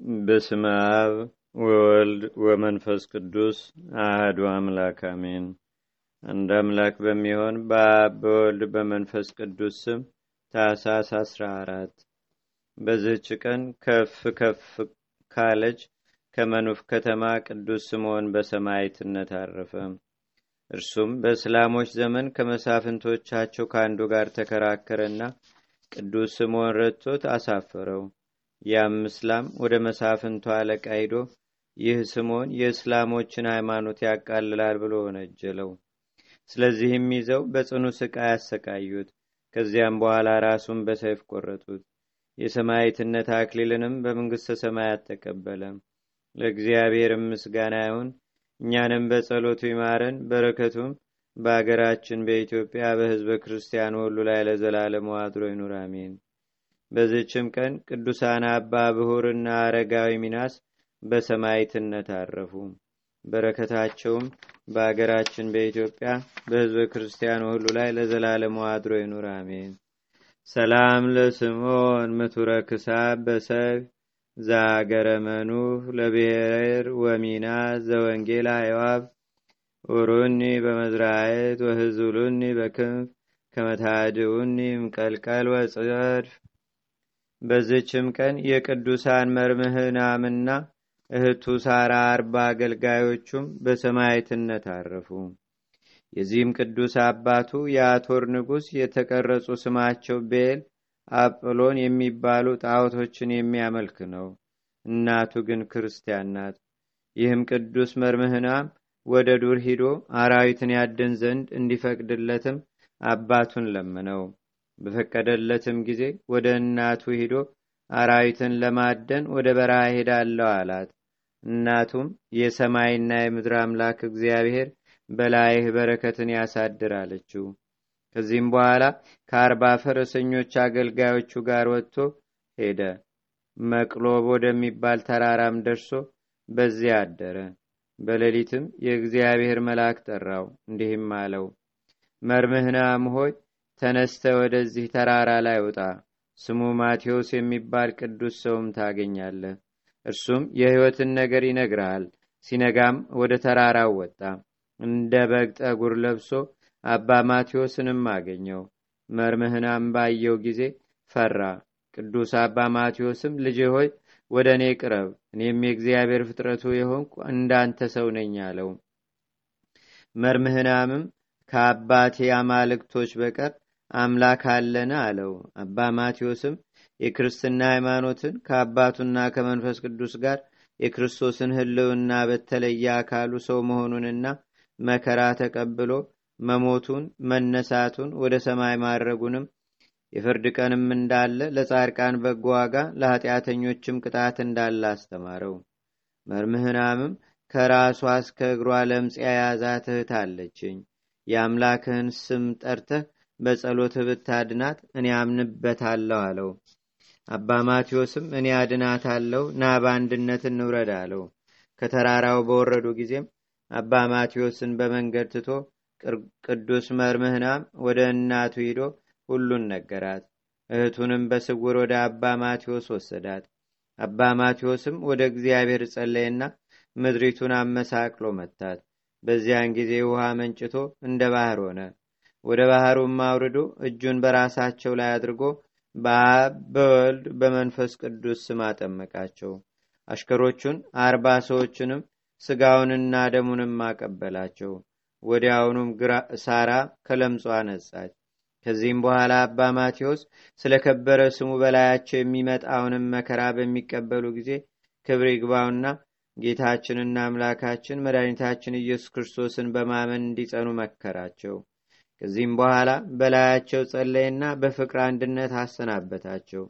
በስመ አብ ወወልድ ወመንፈስ ቅዱስ አህዱ አምላክ አሜን። አንድ አምላክ በሚሆን በአብ በወልድ በመንፈስ ቅዱስ ስም ታኅሳስ አስራ አራት በዚህች ቀን ከፍ ከፍ ካለች ከመኑፍ ከተማ ቅዱስ ስምዖን በሰማዕትነት አረፈ። እርሱም በእስላሞች ዘመን ከመሳፍንቶቻቸው ከአንዱ ጋር ተከራከረና ቅዱስ ስምዖን ረድቶት አሳፈረው። ያም እስላም ወደ መሳፍንቱ አለቃ ሂዶ ይህ ስምዖን የእስላሞችን ሃይማኖት ያቃልላል ብሎ ወነጀለው። ስለዚህም ይዘው በጽኑ ስቃይ ያሰቃዩት። ከዚያም በኋላ ራሱን በሰይፍ ቆረጡት። የሰማዕትነት አክሊልንም በመንግሥተ ሰማያት ተቀበለ። ለእግዚአብሔርም ምስጋና ይሁን። እኛንም በጸሎቱ ይማረን፣ በረከቱም በአገራችን በኢትዮጵያ በሕዝበ ክርስቲያኑ ሁሉ ላይ ለዘላለሙ አድሮ ይኑር፣ አሜን። በዚችም ቀን ቅዱሳን አባ ብሁርና አረጋዊ ሚናስ በሰማዕትነት አረፉ። በረከታቸውም በአገራችን በኢትዮጵያ በሕዝበ ክርስቲያኑ ሁሉ ላይ ለዘላለሙ አድሮ ይኑር፣ አሜን። ሰላም ለስምዖን ምቱረ ክሳብ በሰይፍ ዛገረ መኑፍ ለብሔር ወሚና ዘወንጌል አይዋብ ኡሩኒ በመዝራየት ወህዙሉኒ በክንፍ ከመታድኡኒ ምቀልቀል ወጽድፍ። በዝችም ቀን የቅዱሳን መርምህናምና እህቱ ሳራ አርባ አገልጋዮቹም በሰማዕትነት አረፉ። የዚህም ቅዱስ አባቱ የአቶር ንጉሥ የተቀረጹ ስማቸው ቤል አጵሎን የሚባሉ ጣዖቶችን የሚያመልክ ነው። እናቱ ግን ክርስቲያን ናት። ይህም ቅዱስ መርምህናም ወደ ዱር ሂዶ አራዊትን ያድን ዘንድ እንዲፈቅድለትም አባቱን ለመነው። በፈቀደለትም ጊዜ ወደ እናቱ ሂዶ አራዊትን ለማደን ወደ በረሃ ሄዳለሁ አላት። እናቱም የሰማይና የምድር አምላክ እግዚአብሔር በላይህ በረከትን ያሳድር አለችው። ከዚህም በኋላ ከአርባ ፈረሰኞች አገልጋዮቹ ጋር ወጥቶ ሄደ። መቅሎብ ወደሚባል ተራራም ደርሶ በዚያ አደረ። በሌሊትም የእግዚአብሔር መልአክ ጠራው፣ እንዲህም አለው፣ መርምህናም ሆይ ተነስተ ወደዚህ ተራራ ላይ ውጣ። ስሙ ማቴዎስ የሚባል ቅዱስ ሰውም ታገኛለህ። እርሱም የሕይወትን ነገር ይነግርሃል። ሲነጋም ወደ ተራራው ወጣ። እንደ በግ ጠጉር ለብሶ አባ ማቴዎስንም አገኘው። መርምህናም ባየው ጊዜ ፈራ። ቅዱስ አባ ማቴዎስም ልጅ ሆይ ወደ እኔ ቅረብ፣ እኔም የእግዚአብሔር ፍጥረቱ የሆንኩ እንዳንተ ሰው ነኝ አለው። መርምህናምም ከአባቴ አማልክቶች በቀር አምላክ አለን አለው። አባ ማቴዎስም የክርስትና ሃይማኖትን ከአባቱና ከመንፈስ ቅዱስ ጋር የክርስቶስን ሕልውና በተለየ አካሉ ሰው መሆኑንና መከራ ተቀብሎ መሞቱን መነሳቱን ወደ ሰማይ ማድረጉንም የፍርድ ቀንም እንዳለ ለጻድቃን በጎ ዋጋ ለኃጢአተኞችም ቅጣት እንዳለ አስተማረው። መርምህናምም ከራሷ እስከ እግሯ ለምጽ የያዛት እህት አለችኝ። የአምላክህን ስም ጠርተህ በጸሎትህ ብታድናት እኔ አምንበታለሁ አለው። አባ ማቴዎስም እኔ አድናታለሁ፣ ና በአንድነት እንውረድ አለው። ከተራራው በወረዱ ጊዜም አባ ማቴዎስን በመንገድ ትቶ ቅዱስ መርምህናም ወደ እናቱ ሂዶ ሁሉን ነገራት። እህቱንም በስውር ወደ አባ ማቴዎስ ወሰዳት። አባ ማቴዎስም ወደ እግዚአብሔር ጸለየና ምድሪቱን አመሳቅሎ መታት። በዚያን ጊዜ ውሃ መንጭቶ እንደ ባህር ሆነ። ወደ ባህሩም አውርዶ እጁን በራሳቸው ላይ አድርጎ በአብ በወልድ በመንፈስ ቅዱስ ስም አጠመቃቸው። አሽከሮቹን አርባ ሰዎችንም ስጋውንና ደሙንም አቀበላቸው። ወዲያውኑም ሳራ ከለምጿ ነጻች። ከዚህም በኋላ አባ ማቴዎስ ስለ ከበረ ስሙ በላያቸው የሚመጣውንም መከራ በሚቀበሉ ጊዜ ክብር ይግባውና ጌታችንና አምላካችን መድኃኒታችን ኢየሱስ ክርስቶስን በማመን እንዲጸኑ መከራቸው። ከዚህም በኋላ በላያቸው ጸለይና በፍቅር አንድነት አሰናበታቸው።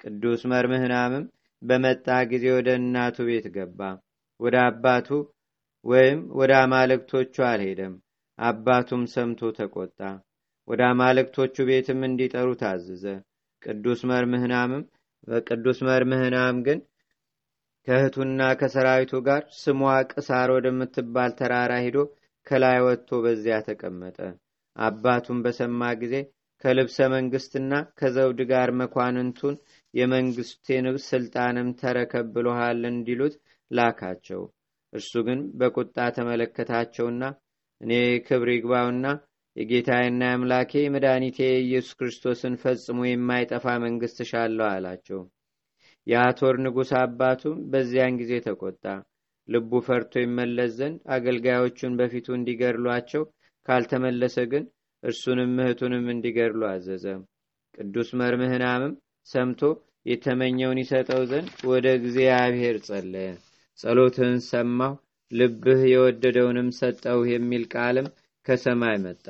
ቅዱስ መርምህናምም በመጣ ጊዜ ወደ እናቱ ቤት ገባ። ወደ አባቱ ወይም ወደ አማልክቶቹ አልሄደም። አባቱም ሰምቶ ተቆጣ። ወደ አማልክቶቹ ቤትም እንዲጠሩ ታዘዘ። ቅዱስ መርምህናምም በቅዱስ መርምህናም ግን ከእህቱና ከሰራዊቱ ጋር ስሟ ቅሳር ወደምትባል ተራራ ሂዶ ከላይ ወጥቶ በዚያ ተቀመጠ። አባቱም በሰማ ጊዜ ከልብሰ መንግስትና ከዘውድ ጋር መኳንንቱን የመንግስቴን ስልጣንም ተረከብ ብሎሃል እንዲሉት ላካቸው። እርሱ ግን በቁጣ ተመለከታቸውና እኔ ክብር ይግባውና የጌታዬና የአምላኬ መድኃኒቴ የኢየሱስ ክርስቶስን ፈጽሞ የማይጠፋ መንግስት ሻለው አላቸው። የአቶር ንጉሥ አባቱም በዚያን ጊዜ ተቆጣ። ልቡ ፈርቶ ይመለስ ዘንድ አገልጋዮቹን በፊቱ እንዲገድሏቸው፣ ካልተመለሰ ግን እርሱንም እህቱንም እንዲገድሉ አዘዘ። ቅዱስ መርምህናምም ሰምቶ የተመኘውን ይሰጠው ዘንድ ወደ እግዚአብሔር ጸለየ። ጸሎትህን ሰማሁ፣ ልብህ የወደደውንም ሰጠው የሚል ቃልም ከሰማይ መጣ።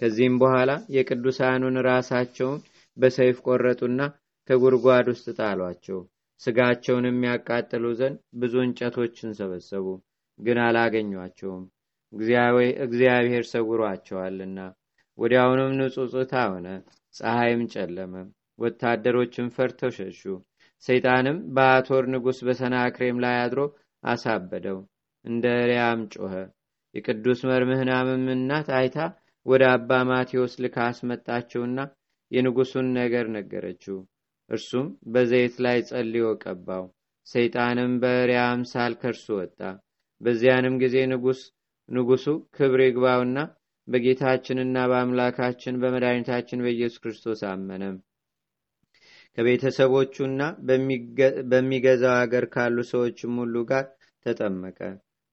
ከዚህም በኋላ የቅዱሳኑን ራሳቸውን በሰይፍ ቆረጡና ከጉድጓድ ውስጥ ጣሏቸው። ስጋቸውን የሚያቃጥሉ ዘንድ ብዙ እንጨቶችን ሰበሰቡ፣ ግን አላገኟቸውም፣ እግዚአብሔር ሰውሯቸዋልና። ወዲያውኑም ንጹጽታ ሆነ፣ ፀሐይም ጨለመ፣ ወታደሮችም ፈርተው ሸሹ። ሰይጣንም በአቶር ንጉሥ በሰናክሬም ላይ አድሮ አሳበደው፣ እንደ ሪያም ጮኸ። የቅዱስ መርምህናምም እናት አይታ ወደ አባ ማቴዎስ ልካ አስመጣችውና የንጉሱን ነገር ነገረችው። እርሱም በዘይት ላይ ጸልዮ ቀባው። ሰይጣንም በሪያ አምሳል ከእርሱ ወጣ። በዚያንም ጊዜ ንጉሱ ክብር ይግባውና በጌታችንና በአምላካችን በመድኃኒታችን በኢየሱስ ክርስቶስ አመነም። ከቤተሰቦቹና በሚገዛው አገር ካሉ ሰዎችም ሁሉ ጋር ተጠመቀ።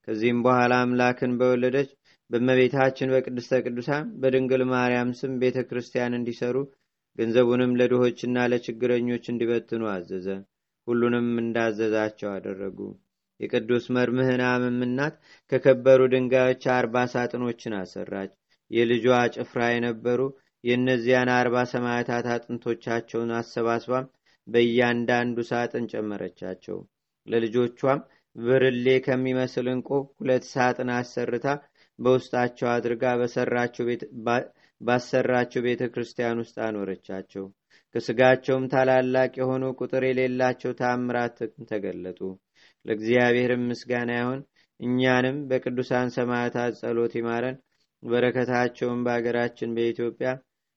ከዚህም በኋላ አምላክን በወለደች በእመቤታችን በቅድስተ ቅዱሳን በድንግል ማርያም ስም ቤተ ክርስቲያን እንዲሰሩ ገንዘቡንም ለድሆችና ለችግረኞች እንዲበትኑ አዘዘ። ሁሉንም እንዳዘዛቸው አደረጉ። የቅዱስ መርምህናምም እናት ከከበሩ ድንጋዮች አርባ ሳጥኖችን አሰራች። የልጇ ጭፍራ የነበሩ የእነዚያን አርባ ሰማያታት አጥንቶቻቸውን አሰባስባም በእያንዳንዱ ሳጥን ጨመረቻቸው። ለልጆቿም ብርሌ ከሚመስል እንቁ ሁለት ሳጥን አሰርታ በውስጣቸው አድርጋ ባሰራቸው ቤተ ክርስቲያን ውስጥ አኖረቻቸው። ከስጋቸውም ታላላቅ የሆኑ ቁጥር የሌላቸው ታምራት ተገለጡ። ለእግዚአብሔርም ምስጋና ይሁን። እኛንም በቅዱሳን ሰማዕታት ጸሎት ይማረን። በረከታቸውም በአገራችን በኢትዮጵያ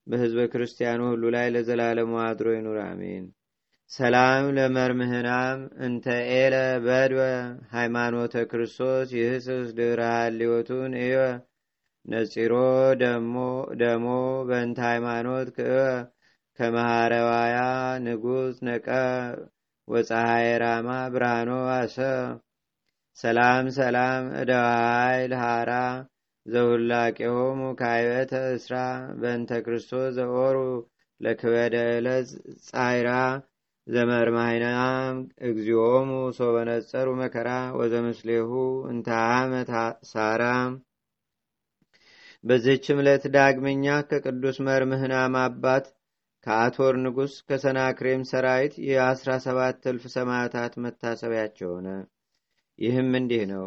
በህዝበ ክርስቲያኑ ሁሉ ላይ ለዘላለሙ አድሮ ይኑር፣ አሜን። ሰላም ለመርምህናም እንተ ኤለ በድወ ሃይማኖተ ክርስቶስ ይህስስ ድረ ሃልዮቱን እየ ነጺሮ ደሞ በእንተ ሃይማኖት ክእ ከመሃረዋያ ንጉሥ ነቀ ወፀሐይ ራማ ብርሃኖ አሰ ሰላም ሰላም እደዋይል ሃራ ዘሁላቄሆሙ ካይበተ እስራ በእንተ ክርስቶስ ዘኦሩ ለክበደ ዕለት ጻይራ። ዘመርማይናም እግዚኦሙ ሶበነጸሩ መከራ። ወዘምስሌሁ እንተ ሳራ። በዚህችም ዕለት ዳግመኛ ከቅዱስ መርምህናም አባት ከአቶር ንጉሥ ከሰናክሬም ሰራዊት የአስራ ሰባት እልፍ ሰማዕታት መታሰቢያቸው ሆነ። ይህም እንዲህ ነው።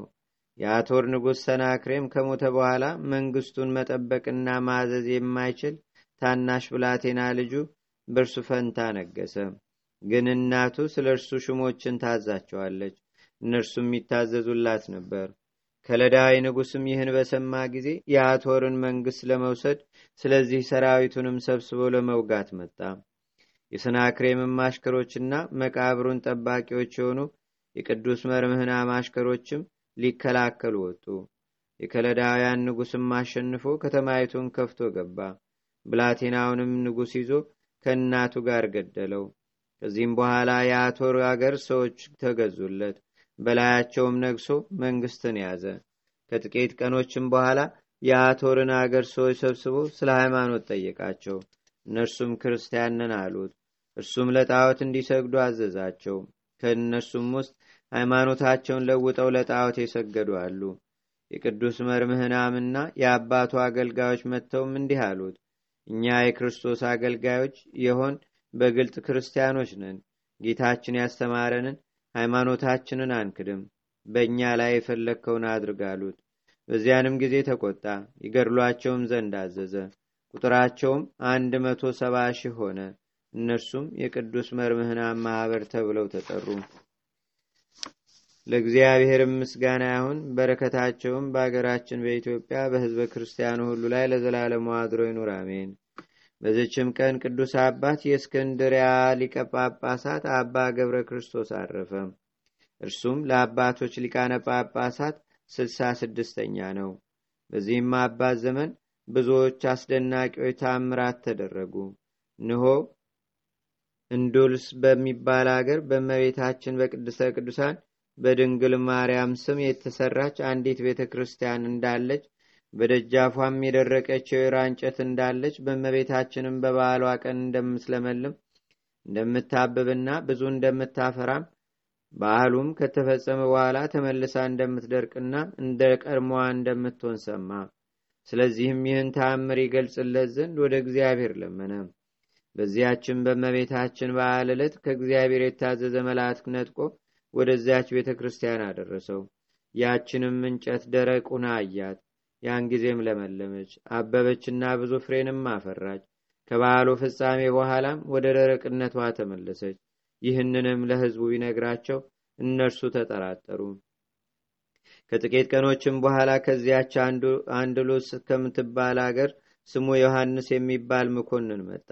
የአቶር ንጉሥ ሰናክሬም ከሞተ በኋላ መንግስቱን መጠበቅና ማዘዝ የማይችል ታናሽ ብላቴና ልጁ በእርሱ ፈንታ ነገሰ። ግን እናቱ ስለ እርሱ ሹሞችን ታዛቸዋለች፣ እነርሱም የሚታዘዙላት ነበር። ከለዳዊ ንጉሥም ይህን በሰማ ጊዜ የአቶርን መንግሥት ለመውሰድ ስለዚህ ሰራዊቱንም ሰብስቦ ለመውጋት መጣ። የሰናክሬምም አሽከሮችና መቃብሩን ጠባቂዎች የሆኑ የቅዱስ መርምህናም አሽከሮችም ሊከላከሉ ወጡ። የከለዳውያን ንጉሥም አሸንፎ ከተማይቱን ከፍቶ ገባ። ብላቴናውንም ንጉሥ ይዞ ከእናቱ ጋር ገደለው። ከዚህም በኋላ የአቶር አገር ሰዎች ተገዙለት። በላያቸውም ነግሶ መንግስትን ያዘ። ከጥቂት ቀኖችም በኋላ የአቶርን አገር ሰዎች ሰብስቦ ስለ ሃይማኖት ጠየቃቸው። እነርሱም ክርስቲያንን አሉት። እርሱም ለጣዖት እንዲሰግዱ አዘዛቸው። ከእነርሱም ውስጥ ሃይማኖታቸውን ለውጠው ለጣዖት የሰገዱ አሉ። የቅዱስ መርምህናምና የአባቱ አገልጋዮች መጥተውም እንዲህ አሉት። እኛ የክርስቶስ አገልጋዮች የሆን በግልጥ ክርስቲያኖች ነን። ጌታችን ያስተማረንን ሃይማኖታችንን አንክድም። በእኛ ላይ የፈለግከውን አድርግ አሉት። በዚያንም ጊዜ ተቆጣ፣ ይገድሏቸውም ዘንድ አዘዘ። ቁጥራቸውም አንድ መቶ ሰባ ሺህ ሆነ። እነርሱም የቅዱስ መርምህናን ማኅበር ተብለው ተጠሩ። ለእግዚአብሔርም ምስጋና ይሁን። በረከታቸውም በአገራችን በኢትዮጵያ በሕዝበ ክርስቲያኑ ሁሉ ላይ ለዘላለሙ አድሮ ይኑር፣ አሜን። በዝችም ቀን ቅዱስ አባት የእስክንድሪያ ሊቀ ጳጳሳት አባ ገብረ ክርስቶስ አረፈ። እርሱም ለአባቶች ሊቃነ ጳጳሳት ስልሳ ስድስተኛ ነው። በዚህም አባት ዘመን ብዙዎች አስደናቂዎች ታምራት ተደረጉ። እንሆ እንዱልስ በሚባል አገር በእመቤታችን በቅድስተ ቅዱሳን በድንግል ማርያም ስም የተሰራች አንዲት ቤተ ክርስቲያን እንዳለች በደጃፏም የደረቀች የወይራ እንጨት እንዳለች በእመቤታችንም በበዓሏ ቀን እንደምትለመልም እንደምታብብና ብዙ እንደምታፈራም በዓሉም ከተፈጸመ በኋላ ተመልሳ እንደምትደርቅና እንደ ቀድሞዋ እንደምትሆን ሰማ። ስለዚህም ይህን ተአምር ይገልጽለት ዘንድ ወደ እግዚአብሔር ለመነ። በዚያችን በእመቤታችን በዓል ዕለት ከእግዚአብሔር የታዘዘ መልአክ ነጥቆ ወደዚያች ቤተ ክርስቲያን አደረሰው። ያችንም እንጨት ደረቁና አያት። ያን ጊዜም ለመለመች፣ አበበችና ብዙ ፍሬንም አፈራች። ከበዓሉ ፍጻሜ በኋላም ወደ ደረቅነቷ ተመለሰች። ይህንንም ለሕዝቡ ቢነግራቸው እነርሱ ተጠራጠሩ። ከጥቂት ቀኖችም በኋላ ከዚያች አንድሎስ ከምትባል አገር ስሙ ዮሐንስ የሚባል መኮንን መጣ።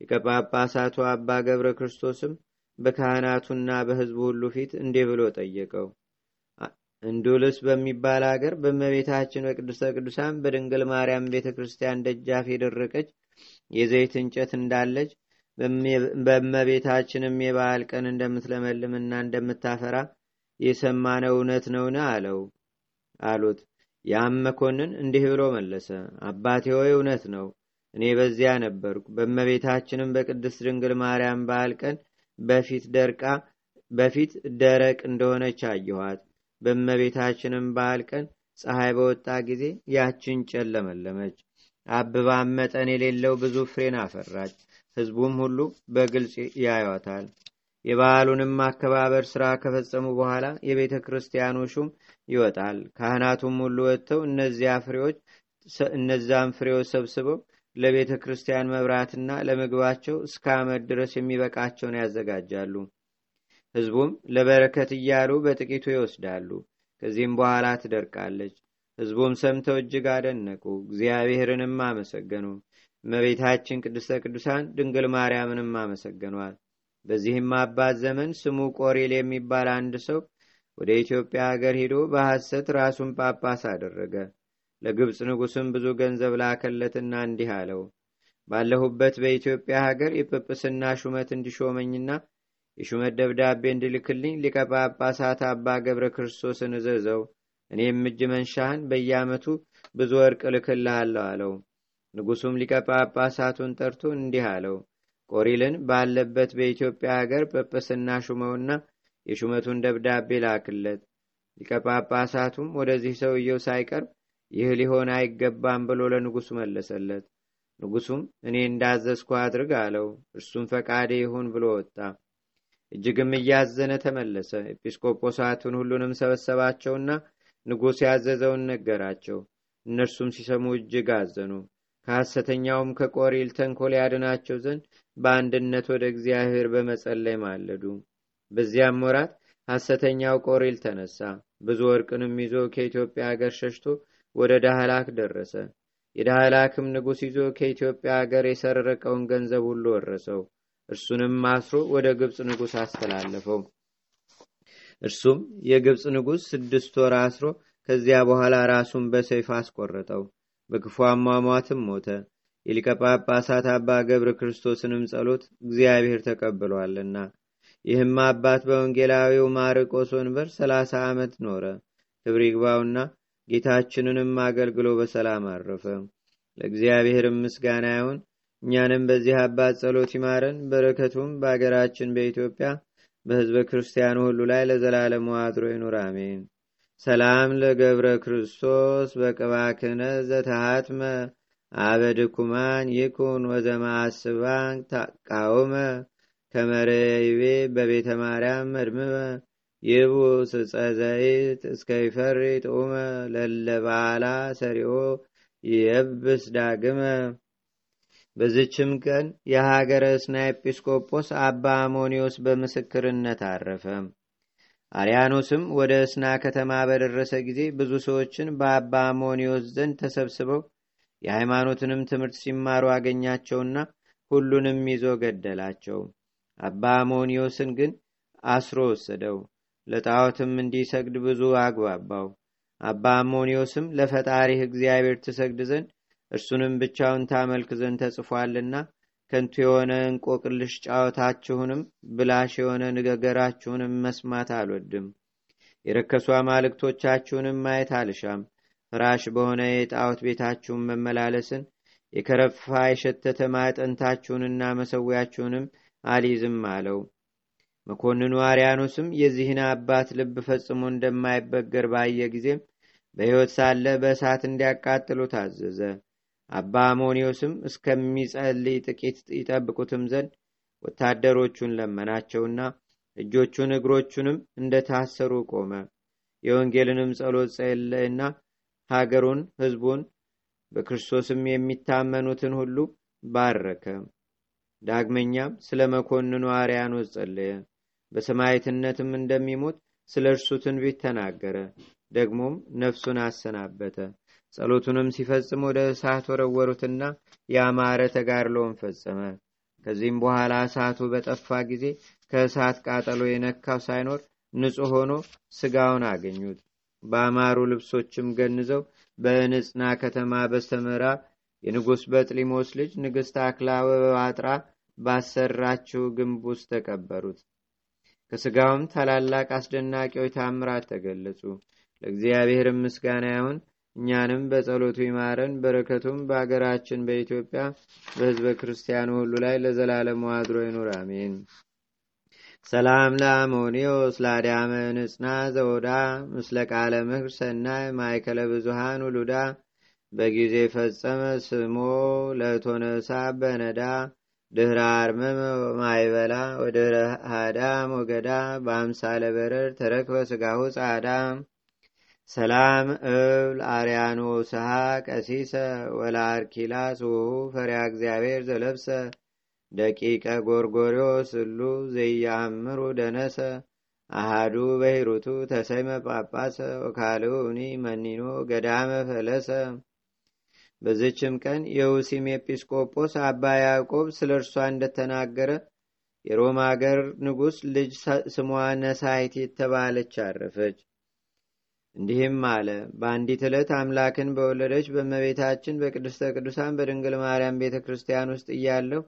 ሊቀ ጳጳሳቱ አባ ገብረ ክርስቶስም በካህናቱና በሕዝቡ ሁሉ ፊት እንዲህ ብሎ ጠየቀው። እንዱልስ በሚባል አገር በእመቤታችን በቅድስተ ቅዱሳን በድንግል ማርያም ቤተ ክርስቲያን ደጃፍ የደረቀች የዘይት እንጨት እንዳለች በእመቤታችንም የበዓል ቀን እንደምትለመልምና እንደምታፈራ የሰማነው እውነት ነውን? አለው አሉት። ያም መኮንን እንዲህ ብሎ መለሰ። አባቴ ሆይ እውነት ነው። እኔ በዚያ ነበርኩ። በእመቤታችንም በቅድስት ድንግል ማርያም በዓል ቀን በፊት ደርቃ በፊት ደረቅ እንደሆነች አየኋት። በእመቤታችንም በዓል ቀን ፀሐይ በወጣ ጊዜ ያችን ጨለመለመች፣ አብባም መጠን የሌለው ብዙ ፍሬን አፈራች። ሕዝቡም ሁሉ በግልጽ ያዩታል። የበዓሉንም አከባበር ሥራ ከፈጸሙ በኋላ የቤተ ክርስቲያኑ ሹም ይወጣል። ካህናቱም ሁሉ ወጥተው እነዚያ ፍሬዎች እነዛም ፍሬዎች ሰብስበው ለቤተ ክርስቲያን መብራትና ለምግባቸው እስከ ዓመት ድረስ የሚበቃቸውን ያዘጋጃሉ። ሕዝቡም ለበረከት እያሉ በጥቂቱ ይወስዳሉ። ከዚህም በኋላ ትደርቃለች። ሕዝቡም ሰምተው እጅግ አደነቁ፣ እግዚአብሔርንም አመሰገኑ። እመቤታችን ቅድስተ ቅዱሳን ድንግል ማርያምንም አመሰገኗል። በዚህም አባት ዘመን ስሙ ቆሬል የሚባል አንድ ሰው ወደ ኢትዮጵያ ሀገር ሄዶ በሐሰት ራሱን ጳጳስ አደረገ። ለግብፅ ንጉሥም ብዙ ገንዘብ ላከለትና እንዲህ አለው፣ ባለሁበት በኢትዮጵያ ሀገር የጵጵስና ሹመት እንዲሾመኝና የሹመት ደብዳቤ እንዲልክልኝ ሊቀ ጳጳሳት አባ ገብረ ክርስቶስን እዘዘው። እኔም እጅ መንሻህን በየዓመቱ ብዙ ወርቅ እልክልሃለሁ አለው። ንጉሡም ሊቀ ጳጳሳቱን ጠርቶ እንዲህ አለው፣ ቆሪልን ባለበት በኢትዮጵያ ሀገር ጵጵስና ሹመውና የሹመቱን ደብዳቤ ላክለት። ሊቀ ጳጳሳቱም ወደዚህ ሰውየው ሳይቀርብ ይህ ሊሆን አይገባም ብሎ ለንጉሡ መለሰለት። ንጉሡም እኔ እንዳዘዝኩ አድርግ አለው። እርሱም ፈቃዴ ይሁን ብሎ ወጣ። እጅግም እያዘነ ተመለሰ። ኤጲስቆጶሳቱን ሁሉንም ሰበሰባቸውና ንጉሥ ያዘዘውን ነገራቸው። እነርሱም ሲሰሙ እጅግ አዘኑ። ከሐሰተኛውም ከቆሪል ተንኮል ያድናቸው ዘንድ በአንድነት ወደ እግዚአብሔር በመጸለይ ማለዱ። በዚያም ወራት ሐሰተኛው ቆሪል ተነሳ። ብዙ ወርቅንም ይዞ ከኢትዮጵያ አገር ሸሽቶ ወደ ዳህላክ ደረሰ። የዳህላክም ንጉሥ ይዞ ከኢትዮጵያ አገር የሰረቀውን ገንዘብ ሁሉ ወረሰው። እርሱንም አስሮ ወደ ግብፅ ንጉሥ አስተላለፈው። እርሱም የግብፅ ንጉሥ ስድስት ወር አስሮ ከዚያ በኋላ ራሱን በሰይፍ አስቆረጠው። በክፉ አሟሟትም ሞተ። የሊቀ ጳጳሳት አባ ገብረ ክርስቶስንም ጸሎት እግዚአብሔር ተቀብሏልና። ይህም አባት በወንጌላዊው ማርቆስ ወንበር ሰላሳ ዓመት ኖረ። ክብር ይግባውና ጌታችንንም አገልግሎ በሰላም አረፈ። ለእግዚአብሔርም ምስጋና ይሁን። እኛንም በዚህ አባት ጸሎት ይማረን። በረከቱም በአገራችን በኢትዮጵያ በሕዝበ ክርስቲያኑ ሁሉ ላይ ለዘላለሙ አድሮ ይኑር፣ አሜን። ሰላም ለገብረ ክርስቶስ በቅባ ክህነት ዘተሃትመ አበድኩማን ይኩን ወዘማስባን ታቃውመ ከመረይቤ በቤተ ማርያም መድምመ ይቡ ስፀ ዘይት እስከ ይፈሪ ጥዑመ ለለባላ ሰሪኦ ይየብስ ዳግመ። በዝችም ቀን የሀገረ እስና ኤጲስቆጶስ አባ አሞኒዮስ በምስክርነት አረፈ። አርያኖስም ወደ እስና ከተማ በደረሰ ጊዜ ብዙ ሰዎችን በአባ አሞኒዮስ ዘንድ ተሰብስበው የሃይማኖትንም ትምህርት ሲማሩ አገኛቸውና ሁሉንም ይዞ ገደላቸው። አባ አሞኒዮስን ግን አስሮ ወሰደው። ለጣዖትም እንዲሰግድ ብዙ አግባባው። አባ አሞኒዮስም ለፈጣሪህ እግዚአብሔር ትሰግድ ዘንድ እርሱንም ብቻውን ታመልክ ዘንድ ተጽፏልና ከንቱ የሆነ እንቆቅልሽ ጫወታችሁንም ብላሽ የሆነ ንግግራችሁንም መስማት አልወድም። የረከሱ አማልክቶቻችሁንም ማየት አልሻም። ፍራሽ በሆነ የጣዖት ቤታችሁን መመላለስን የከረፋ የሸተተ ማዕጠንታችሁንና መሰዊያችሁንም አልይዝም አለው። መኮንኑ አርያኖስም የዚህን አባት ልብ ፈጽሞ እንደማይበገር ባየ ጊዜም በሕይወት ሳለ በእሳት እንዲያቃጥሉ ታዘዘ። አባ አሞኒዮስም እስከሚጸልይ ጥቂት ይጠብቁትም ዘንድ ወታደሮቹን ለመናቸውና እጆቹን እግሮቹንም እንደታሰሩ ቆመ። የወንጌልንም ጸሎት ጸለየና ሀገሩን፣ ሕዝቡን በክርስቶስም የሚታመኑትን ሁሉ ባረከ። ዳግመኛም ስለ መኮንኑ አርያኖስ ጸለየ። በሰማዕትነትም እንደሚሞት ስለ እርሱ ትንቢት ተናገረ። ደግሞም ነፍሱን አሰናበተ። ጸሎቱንም ሲፈጽም ወደ እሳት ወረወሩትና ያማረ ተጋድሎውን ፈጸመ። ከዚህም በኋላ እሳቱ በጠፋ ጊዜ ከእሳት ቃጠሎ የነካው ሳይኖር ንጹሕ ሆኖ ስጋውን አገኙት። በአማሩ ልብሶችም ገንዘው በንጽና ከተማ በስተምዕራብ የንጉሥ በጥሊሞስ ልጅ ንግሥት አክላወ አጥራ ባሰራችው ግንብ ውስጥ ተቀበሩት። ከስጋውም ታላላቅ አስደናቂዎች ታምራት ተገለጹ። ለእግዚአብሔርም ምስጋና ይሁን። እኛንም በጸሎቱ ይማረን። በረከቱም በአገራችን በኢትዮጵያ በሕዝበ ክርስቲያኑ ሁሉ ላይ ለዘላለሙ አድሮ ይኑር፣ አሜን። ሰላም ለአሞኒዮስ ለአዳመ ንጽና ዘወዳ ምስለ ቃለ ምክር ሰናይ ማይከለ ብዙሃን ውሉዳ በጊዜ ፈጸመ ስሞ ለቶነሳ በነዳ ድህረ አርመመ ማይበላ ወድህረ ሃዳ ሞገዳ በአምሳለ በረር ተረክበ ስጋሁ ጻዳ ሰላም እብል አርያኖ ስሃ ቀሲሰ ወለአርኪላስ ውሁ ፈሪያ እግዚአብሔር ዘለብሰ ደቂቀ ጎርጎሪዮ ስሉ ዘያምሩ ደነሰ አሃዱ በሂሩቱ ተሰይመ ጳጳሰ ወካልኡኒ መኒኖ ገዳመ ፈለሰ። በዝችም ቀን የውሲም ኤጲስቆጶስ አባ ያዕቆብ ስለ እርሷ እንደተናገረ የሮም አገር ንጉሥ ልጅ ስሟ ነሳይት የተባለች አረፈች። እንዲህም አለ። በአንዲት ዕለት አምላክን በወለደች በእመቤታችን በቅድስተ ቅዱሳን በድንግል ማርያም ቤተ ክርስቲያን ውስጥ እያለሁ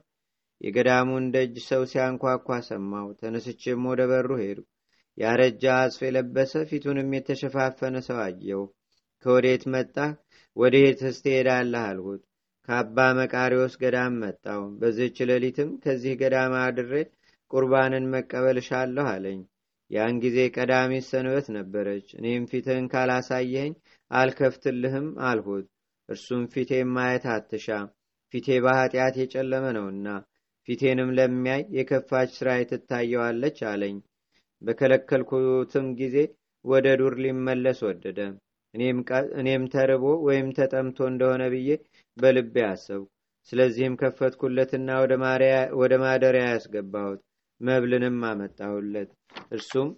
የገዳሙን ደጅ ሰው ሲያንኳኳ ሰማሁ። ተነስቼም ወደ በሩ ሄድሁ። ያረጃ አጽፍ የለበሰ ፊቱንም የተሸፋፈነ ሰው አየው። ከወዴት መጣህ? ወዴትስ ትሄዳለህ? አልሁት። ከአባ መቃሪዎስ ገዳም መጣው። በዚህች ሌሊትም ከዚህ ገዳም አድሬ ቁርባንን መቀበል እሻለሁ አለኝ። ያን ጊዜ ቀዳሚት ሰንበት ነበረች። እኔም ፊትህን ካላሳየኸኝ አልከፍትልህም አልሁት። እርሱም ፊቴን ማየት አትሻ፣ ፊቴ በኃጢአት የጨለመ ነውና ፊቴንም ለሚያይ የከፋች ስራ ትታየዋለች አለኝ። በከለከልኩትም ጊዜ ወደ ዱር ሊመለስ ወደደ። እኔም ተርቦ ወይም ተጠምቶ እንደሆነ ብዬ በልቤ አሰብኩ። ስለዚህም ከፈትኩለትና ወደ ማደሪያ ያስገባሁት፣ መብልንም አመጣሁለት። እርሱም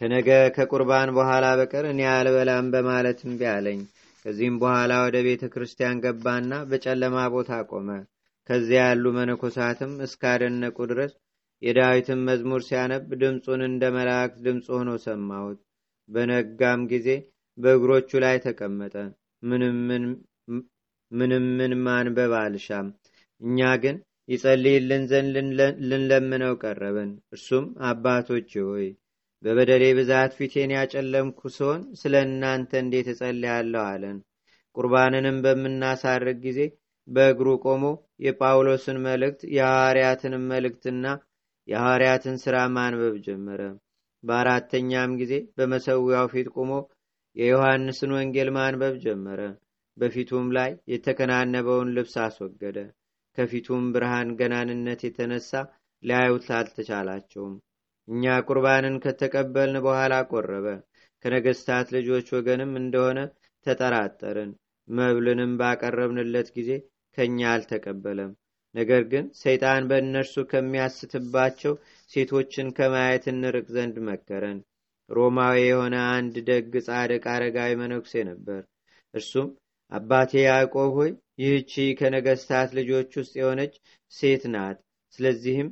ከነገ ከቁርባን በኋላ በቀር እኔ አልበላም በማለት እምቢ አለኝ። ከዚህም በኋላ ወደ ቤተ ክርስቲያን ገባና በጨለማ ቦታ ቆመ። ከዚያ ያሉ መነኮሳትም እስካደነቁ ድረስ የዳዊትን መዝሙር ሲያነብ ድምፁን እንደ መላእክት ድምፅ ሆኖ ሰማሁት። በነጋም ጊዜ በእግሮቹ ላይ ተቀመጠ። ምንም ምን ማንበብ አልሻም። እኛ ግን ይጸልይልን ዘንድ ልንለምነው ቀረብን። እርሱም አባቶች ሆይ በበደሌ ብዛት ፊቴን ያጨለምኩ ሲሆን ስለ እናንተ እንዴት እጸልያለሁ አለን። ቁርባንንም በምናሳርግ ጊዜ በእግሩ ቆሞ የጳውሎስን መልእክት የሐዋርያትንም መልእክትና የሐዋርያትን ሥራ ማንበብ ጀመረ። በአራተኛም ጊዜ በመሰዊያው ፊት ቆሞ የዮሐንስን ወንጌል ማንበብ ጀመረ። በፊቱም ላይ የተከናነበውን ልብስ አስወገደ። ከፊቱም ብርሃን ገናንነት የተነሳ ሊያዩት አልተቻላቸውም። እኛ ቁርባንን ከተቀበልን በኋላ ቆረበ። ከነገስታት ልጆች ወገንም እንደሆነ ተጠራጠርን። መብልንም ባቀረብንለት ጊዜ ከእኛ አልተቀበለም። ነገር ግን ሰይጣን በእነርሱ ከሚያስትባቸው ሴቶችን ከማየት እንርቅ ዘንድ መከረን። ሮማዊ የሆነ አንድ ደግ ጻድቅ አረጋዊ መነኩሴ ነበር። እርሱም አባቴ ያዕቆብ ሆይ ይህቺ ከነገስታት ልጆች ውስጥ የሆነች ሴት ናት። ስለዚህም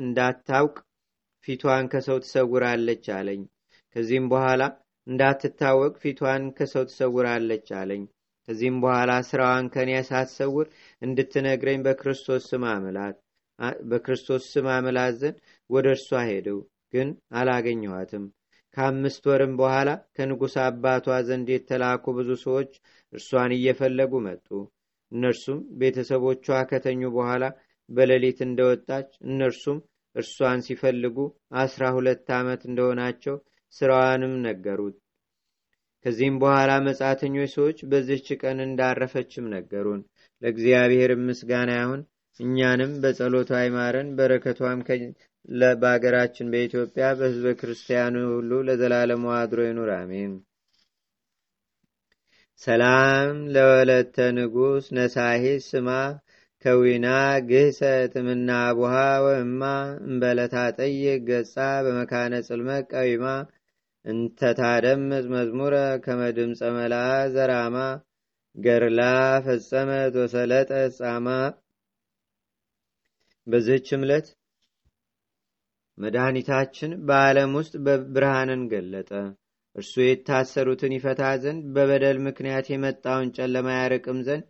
እንዳታውቅ ፊቷን ከሰው ትሰውራለች አለኝ። ከዚህም በኋላ እንዳትታወቅ ፊቷን ከሰው ትሰውራለች አለኝ። ከዚህም በኋላ ስራዋን ከኔ ሳትሰውር እንድትነግረኝ በክርስቶስ ስም አምላት በክርስቶስ ስም አምላት ዘንድ ወደ እርሷ ሄደው ግን አላገኘኋትም ከአምስት ወርም በኋላ ከንጉሥ አባቷ ዘንድ የተላኩ ብዙ ሰዎች እርሷን እየፈለጉ መጡ። እነርሱም ቤተሰቦቿ ከተኙ በኋላ በሌሊት እንደወጣች እነርሱም እርሷን ሲፈልጉ አስራ ሁለት ዓመት እንደሆናቸው ስራዋንም ነገሩት። ከዚህም በኋላ መጻተኞች ሰዎች በዚህች ቀን እንዳረፈችም ነገሩን። ለእግዚአብሔር ምስጋና ይሁን እኛንም በጸሎቷ አይማረን በረከቷም በሀገራችን በኢትዮጵያ በህዝበ ክርስቲያኑ ሁሉ ለዘላለሙ አድሮ ይኑር አሜን። ሰላም ለወለተ ንጉስ ነሳሂ ስማ ከዊና ግህሰ ጥምና አቡሃ ወእማ እንበለታ ጠይቅ ገጻ በመካነ ጽልመት ቀዊማ እንተታደምጥ መዝሙረ ከመድምፀ መልአ ዘራማ ገርላ ፈጸመት ወሰለጠ ጻማ። በዚህች ዕለት መድኃኒታችን በዓለም ውስጥ ብርሃንን ገለጠ። እርሱ የታሰሩትን ይፈታ ዘንድ በበደል ምክንያት የመጣውን ጨለማ ያርቅም ዘንድ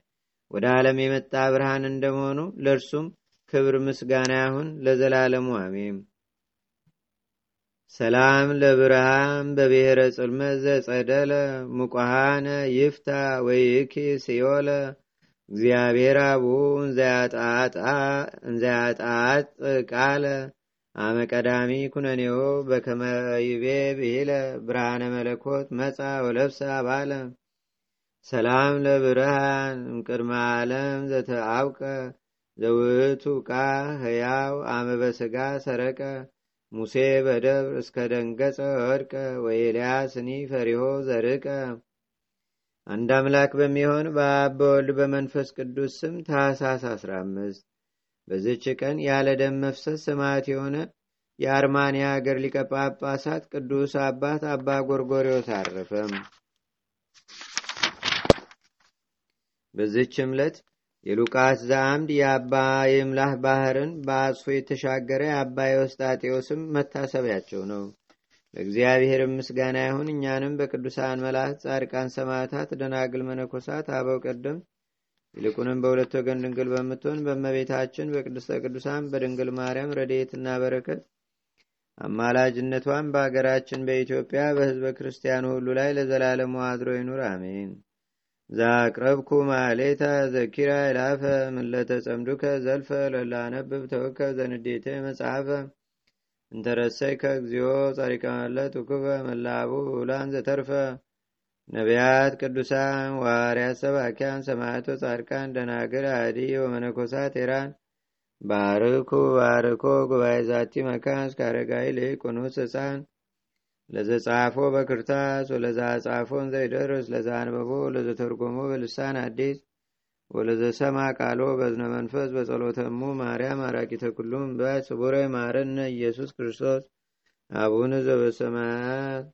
ወደ ዓለም የመጣ ብርሃን እንደመሆኑ ለእርሱም ክብር ምስጋና ይሁን ለዘላለሙ አሜም ሰላም ለብርሃን በብሔረ ጽልመት ዘጸደለ ሙቋሃነ ይፍታ ወይኪ ሲዮለ። እግዚአብሔር አቡ እንዘያጣጥ ቃለ አመ ቀዳሚ ኩነኔዎ በከመይቤ ብሂለ ብርሃነ መለኮት መጻ ወለብሰ አባለ። ሰላም ለብርሃን እምቅድመ ዓለም ዘተአውቀ ዘውቱ ቃ ህያው አመ በስጋ ሰረቀ። ሙሴ በደብር እስከ ደንገጸ ወድቀ ወኤልያስኒ ፈሪሆ ዘርቀ። አንድ አምላክ በሚሆን በአብ በወልድ በመንፈስ ቅዱስ ስም ታህሳስ 15 በዝች ቀን ያለ ደም መፍሰስ ሰማዕት የሆነ የአርማንያ ሀገር ሊቀ ጳጳሳት ቅዱስ አባት አባ ጎርጎሪዎስ አረፈም። በዝች ዕለት የሉቃስ ዘአምድ የአባ የምላህ ባህርን በአጽፎ የተሻገረ የአባ የወስጣጤዎስም መታሰቢያቸው ነው። ለእግዚአብሔር ምስጋና ይሁን። እኛንም በቅዱሳን መላእክት ጻድቃን ሰማዕታት ደናግል መነኮሳት አበው ቀደም ይልቁንም በሁለት ወገን ድንግል በምትሆን በመቤታችን በቅድስተ ቅዱሳን በድንግል ማርያም ረድኤትና በረከት አማላጅነቷን በአገራችን በኢትዮጵያ በህዝበ ክርስቲያኑ ሁሉ ላይ ለዘላለሙ አድሮ ይኑር አሜን። ዛቅረብኩ ማሌታ ዘኪራ ይላፈ ምለተ ጸምዱከ ዘልፈ ለላነብብ ተወከ ዘንዴተ መጽሐፈ እንተረሰይከ እግዚኦ ጻሪቀመለት ውክበ መላቡ ውላን ዘተርፈ ነቢያት ቅዱሳን ዋርያት ሰባኪያን ሰማዕቶ ጻድቃን ደናግል አዲ ወመነኮሳት ኤራን ባርኩ ባርኮ ጉባኤ ዛቲ መካን እስካረጋይ ልቁኑስ ህፃን ለዘጻፎ በክርታስ ወለዛ ጻፎን ዘይደርስ ለዛ አንበቦ ለዘተርጎሞ በልሳን አዲስ ወለዘሰማ ቃሎ በዝነ መንፈስ በጸሎተሙ ማርያም አራቂተ ኩሉም በስቡረ ማረነ ኢየሱስ ክርስቶስ። አቡነ ዘበሰማያት